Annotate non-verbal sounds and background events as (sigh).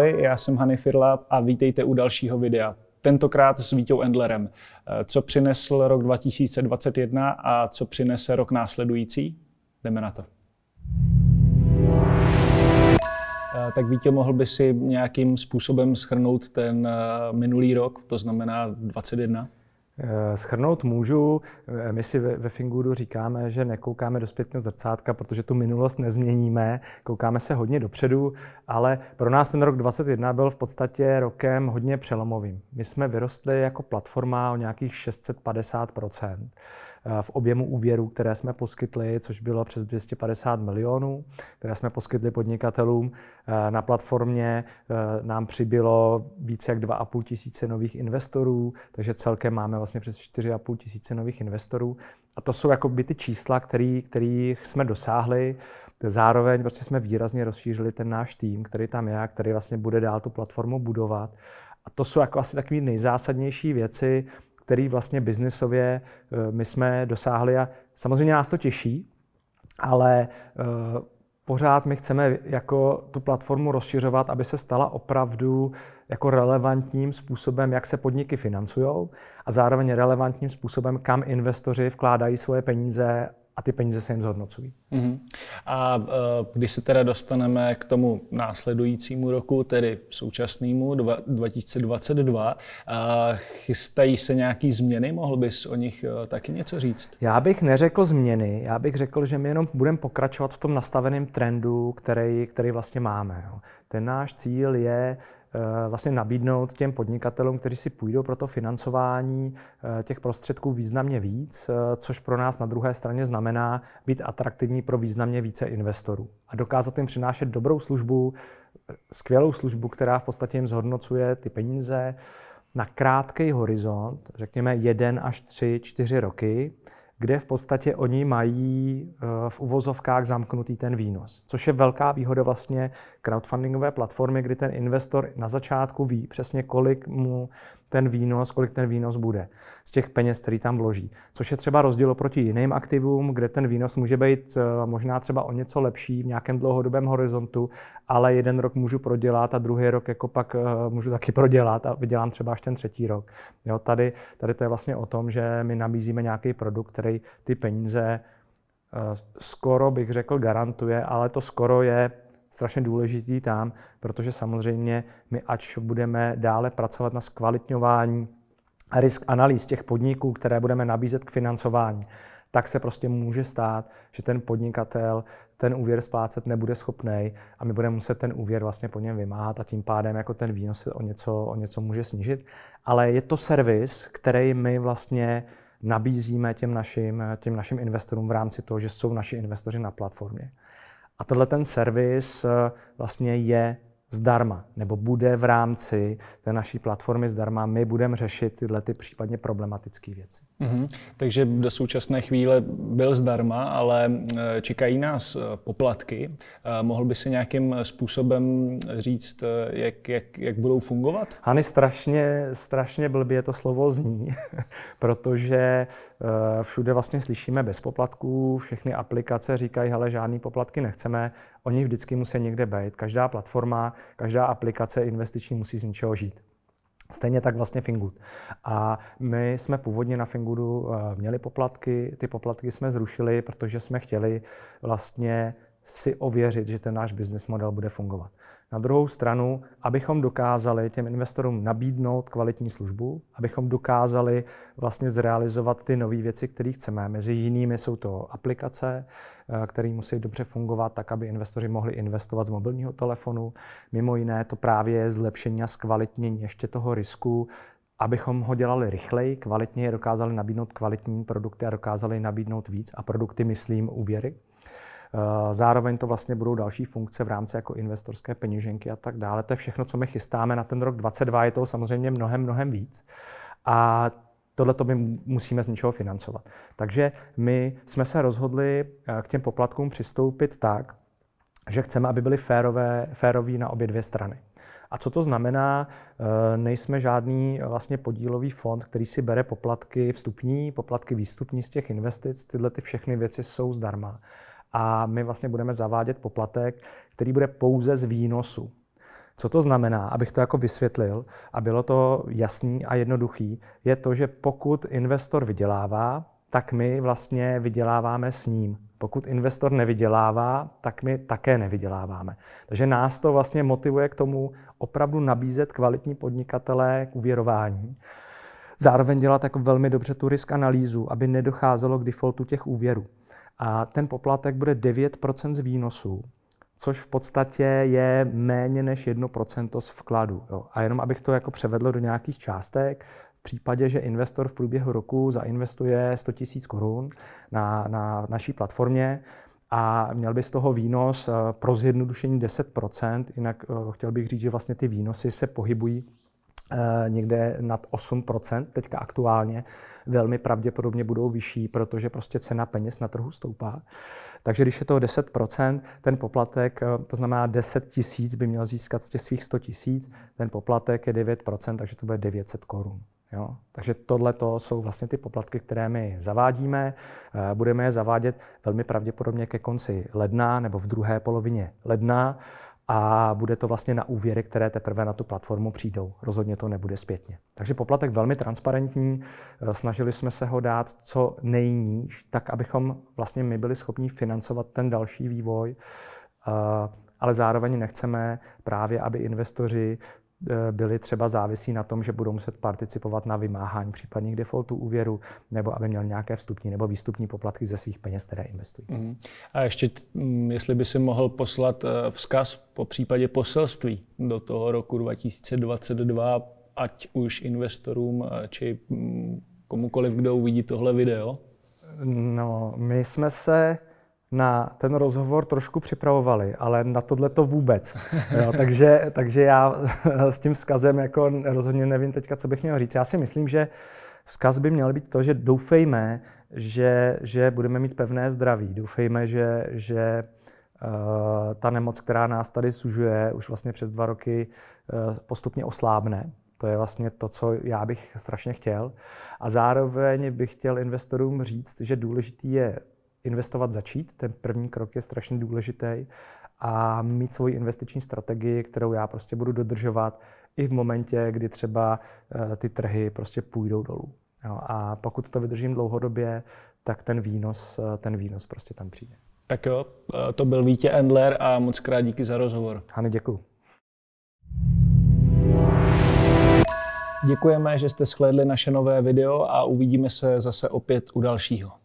Ahoj, já jsem Hany Firla a vítejte u dalšího videa. Tentokrát s Vítou Endlerem. Co přinesl rok 2021 a co přinese rok následující? Jdeme na to. Tak Vítě, mohl by si nějakým způsobem schrnout ten minulý rok, to znamená 2021? Eh, schrnout můžu, eh, my si ve Fingudu říkáme, že nekoukáme do zpětného zrcátka, protože tu minulost nezměníme, koukáme se hodně dopředu, ale pro nás ten rok 2021 byl v podstatě rokem hodně přelomovým. My jsme vyrostli jako platforma o nějakých 650 Eh, v objemu úvěrů, které jsme poskytli, což bylo přes 250 milionů, které jsme poskytli podnikatelům. Eh, na platformě eh, nám přibylo více jak 2,5 tisíce nových investorů, takže celkem máme vlastně přes 4,5 tisíce nových investorů. A to jsou jako by ty čísla, který, kterých jsme dosáhli. Zároveň prostě jsme výrazně rozšířili ten náš tým, který tam je který vlastně bude dál tu platformu budovat. A to jsou jako asi takové nejzásadnější věci, který vlastně biznesově eh, my jsme dosáhli a samozřejmě nás to těší, ale eh, pořád my chceme jako tu platformu rozšiřovat, aby se stala opravdu jako relevantním způsobem, jak se podniky financují a zároveň relevantním způsobem, kam investoři vkládají svoje peníze a ty peníze se jim zhodnocují. Mm-hmm. A uh, když se teda dostaneme k tomu následujícímu roku, tedy současnému 2022, uh, chystají se nějaký změny? Mohl bys o nich uh, taky něco říct? Já bych neřekl změny, já bych řekl, že my jenom budeme pokračovat v tom nastaveném trendu, který, který vlastně máme. Jo. Ten náš cíl je vlastně nabídnout těm podnikatelům, kteří si půjdou pro to financování eh, těch prostředků významně víc, eh, což pro nás na druhé straně znamená být atraktivní pro významně více investorů a dokázat jim přinášet dobrou službu, skvělou službu, která v podstatě jim zhodnocuje ty peníze na krátký horizont, řekněme jeden až tři, čtyři roky, kde v podstatě oni mají eh, v uvozovkách zamknutý ten výnos. Což je velká výhoda vlastně crowdfundingové platformy, kdy ten investor na začátku ví přesně, kolik mu ten výnos, kolik ten výnos bude z těch peněz, který tam vloží. Což je třeba rozdíl oproti jiným aktivům, kde ten výnos může být eh, možná třeba o něco lepší v nějakém dlouhodobém horizontu, ale jeden rok můžu prodělat a druhý rok jako pak eh, můžu taky (laughs) prodělat a vydělám třeba až ten třetí rok. Jo, tady, tady to je vlastně o tom, že my nabízíme nějaký produkt, který ty peníze eh, skoro bych řekl garantuje, ale to skoro je strašně důležitý tam, protože samozřejmě my, ač budeme dále pracovat na zkvalitňování risk analýz těch podniků, které budeme nabízet k financování, tak se prostě může stát, že ten podnikatel ten úvěr splácet nebude schopný a my budeme muset ten úvěr vlastně po něm vymáhat a tím pádem jako ten výnos se o něco, o něco může snížit. Ale je to servis, který my vlastně nabízíme těm našim, těm našim investorům v rámci toho, že jsou naši investoři na platformě. A tenhle ten servis eh, vlastně je zdarma, nebo bude v rámci té naší platformy zdarma. My budeme řešit tyhle ty případně problematické věci. Mm-hmm. Takže do současné chvíle byl zdarma, ale eh, čekají nás eh, poplatky. Eh, mohl by se nějakým způsobem říct, jak, jak, jak budou fungovat? Hany, strašně, strašně blbě to slovo zní, (laughs) protože všude vlastně slyšíme bez poplatků, všechny aplikace říkají, hele, žádný poplatky nechceme, oni vždycky musí někde být. Každá platforma, každá aplikace investiční musí z něčeho žít. Stejně tak vlastně Fingood. A my jsme původně na Fingoodu eh, měli poplatky, ty poplatky jsme zrušili, protože jsme chtěli vlastně si ověřit, že ten náš business model bude fungovat. Na druhou stranu, abychom dokázali těm investorům nabídnout kvalitní službu, abychom dokázali vlastně zrealizovat ty nové věci, které chceme. Mezi jinými jsou to aplikace, eh, které musí dobře fungovat tak, aby investoři mohli investovat z mobilního telefonu. Mimo jiné to právě je zlepšení a zkvalitnění ještě toho risku, abychom ho dělali rychleji, kvalitně, dokázali nabídnout kvalitní produkty a dokázali nabídnout víc. A produkty myslím úvěry, zároveň to vlastně budou další funkce v rámci jako investorské peněženky a tak dále. To je všechno, co my chystáme na ten rok 2022, je to samozřejmě mnohem, mnohem víc. A tohle to my musíme z něčeho financovat. Takže my jsme se rozhodli eh, k těm poplatkům přistoupit tak, že chceme, aby byly férové, féroví na obě dvě strany. A co to znamená? Eh, nejsme žádný vlastně podílový fond, který si bere poplatky vstupní, poplatky výstupní z těch investic. Tyhle ty všechny věci jsou zdarma a my vlastně budeme zavádět poplatek, který bude pouze z výnosu. Co to znamená, abych to jako vysvětlil a bylo to jasný a jednoduchý, je to, že pokud investor vydělává, tak my vlastně vyděláváme s ním. Pokud investor nevydělává, tak my také nevyděláváme. Takže nás to vlastně motivuje k tomu opravdu nabízet kvalitní podnikatelé k uvěrování. Zároveň dělat jako velmi dobře tu risk analýzu, aby nedocházelo k defaultu těch úvěrů. A ten poplatek bude 9% z výnosu, což v podstatě je méně než 1% z vkladu. Jo. A jenom abych to jako převedl do nějakých částek, v případě, že investor v průběhu roku zainvestuje 100 000 korun na, na naší platformě, a měl by z toho výnos eh, pro zjednodušení 10%, jinak eh, chtěl bych říct, že vlastně ty výnosy se pohybují někde nad 8%, teďka aktuálně, velmi pravděpodobně budou vyšší, protože prostě cena peněz na trhu stoupá. Takže když je to 10%, ten poplatek, to znamená 10 tisíc by měl získat z těch svých 100 tisíc, ten poplatek je 9%, takže to bude 900 korun. Jo? Takže tohle jsou vlastně ty poplatky, které my zavádíme. Eh, budeme je zavádět velmi pravděpodobně ke konci ledna nebo v druhé polovině ledna a bude to vlastně na úvěry, které teprve na tu platformu přijdou. Rozhodně to nebude zpětně. Takže poplatek velmi transparentní. Eh, snažili jsme se ho dát co nejníž, tak abychom vlastně my byli schopni financovat ten další vývoj eh, ale zároveň nechceme právě, aby investoři byli třeba závisí na tom, že budou muset participovat na vymáhání případných defaultů úvěru, nebo aby měl nějaké vstupní nebo výstupní poplatky ze svých peněz, které investují. Mm. A ještě, mm, jestli by si mohl poslat eh, vzkaz po případě poselství do toho roku 2022, ať už investorům, eh, či mm, komukoliv, kdo uvidí tohle video? No, my jsme se na ten rozhovor trošku připravovali, ale na tohle to vůbec. Jo, (laughs) takže, takže já s tím vzkazem jako rozhodně nevím teďka, co bych měl říct. Já si myslím, že vzkaz by měl být to, že doufejme, že, že budeme mít pevné zdraví. Doufejme, že, že uh, ta nemoc, která nás tady sužuje už vlastně přes dva roky, uh, postupně oslábne. To je vlastně to, co já bych strašně chtěl. A zároveň bych chtěl investorům říct, že důležitý je investovat začít. Ten první krok je strašně důležitý a mít svoji investiční strategii, kterou já prostě budu dodržovat i v momentě, kdy třeba eh, ty trhy prostě půjdou dolů. Jo, a pokud to vydržím dlouhodobě, tak ten výnos, eh, ten výnos prostě tam přijde. Tak jo, eh, to byl Vítě Endler a moc krát díky za rozhovor. Hany, děkuji. Děkujeme, že jste shlédli naše nové video a uvidíme se zase opět u dalšího.